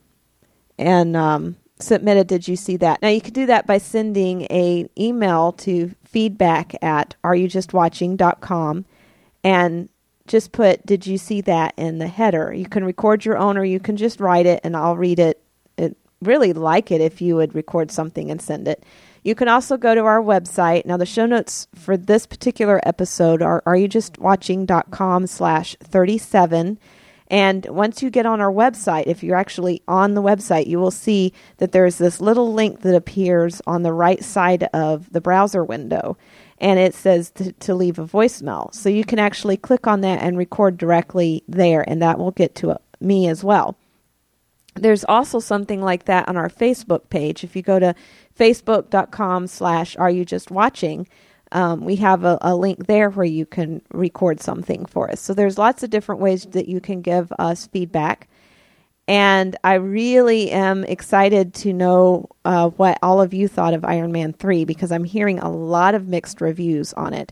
and um, submit a did you see that now you can do that by sending a email to feedback at areyoujustwatching.com and just put did you see that in the header? You can record your own or you can just write it and i'll read it it really like it if you would record something and send it. You can also go to our website. Now the show notes for this particular episode are areyoujustwatching.com slash 37 And once you get on our website, if you're actually on the website, you will see that there's this little link that appears on the right side of the browser window. And it says to, to leave a voicemail. So you can actually click on that and record directly there, and that will get to uh, me as well. There's also something like that on our Facebook page. If you go to facebook.com slash are you just watching, um, we have a, a, link there where you can record something for us. So there's lots of different ways that you can give us feedback. And I really am excited to know uh, what all of you thought of Iron Man 3 because I'm hearing a lot of mixed reviews on it.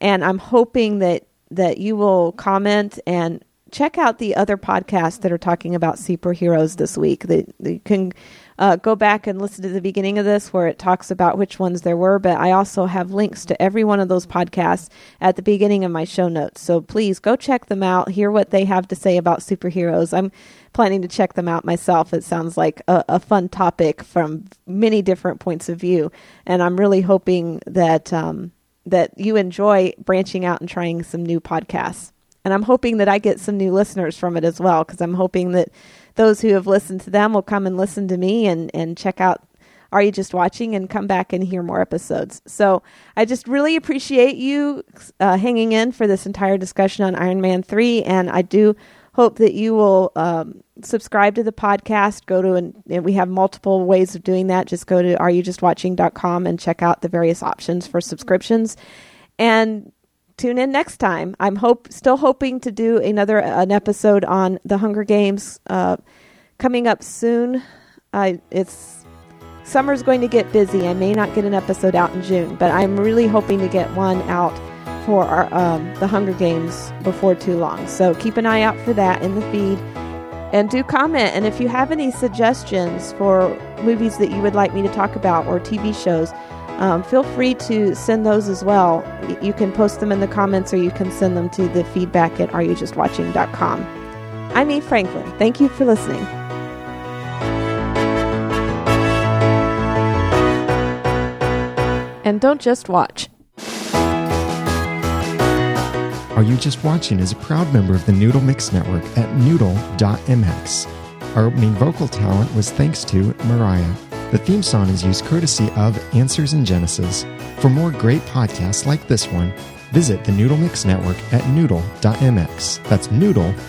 And I'm hoping that, that you will comment and check out the other podcasts that are talking about superheroes this week. That you can uh, go back and listen to the beginning of this where it talks about which ones there were, but I also have links to every one of those podcasts at the beginning of my show notes. So please go check them out, hear what they have to say about superheroes. I'm planning to check them out myself. It sounds like a, a fun topic from many different points of view, and I'm really hoping that um, that you enjoy branching out and trying some new podcasts. And I'm hoping that I get some new listeners from it as well, because I'm hoping that those who have listened to them will come and listen to me and, and check out Are You Just Watching and come back and hear more episodes. So I just really appreciate you uh, hanging in for this entire discussion on Iron Man 3. And I do hope that you will um, subscribe to the podcast. Go to, and we have multiple ways of doing that. Just go to areyoujustwatching.com and check out the various options for subscriptions. And tune in next time. I'm hope still hoping to do another an episode on the Hunger Games uh, coming up soon. I it's summer's going to get busy. I may not get an episode out in June, but I'm really hoping to get one out for our, um, the Hunger Games before too long. So keep an eye out for that in the feed. And do comment. And if you have any suggestions for movies that you would like me to talk about or TV shows, um, feel free to send those as well. You can post them in the comments or you can send them to the feedback at areyoujustwatching.com. I'm Eve Franklin. Thank you for listening. And don't just watch. Are You Just Watching is a proud member of the Noodle Mix Network at noodle.mx. Our opening vocal talent was thanks to Mariah. The theme song is used courtesy of Answers in Genesis. For more great podcasts like this one, visit the Noodle Mix Network at noodle.mx. That's noodle.mx.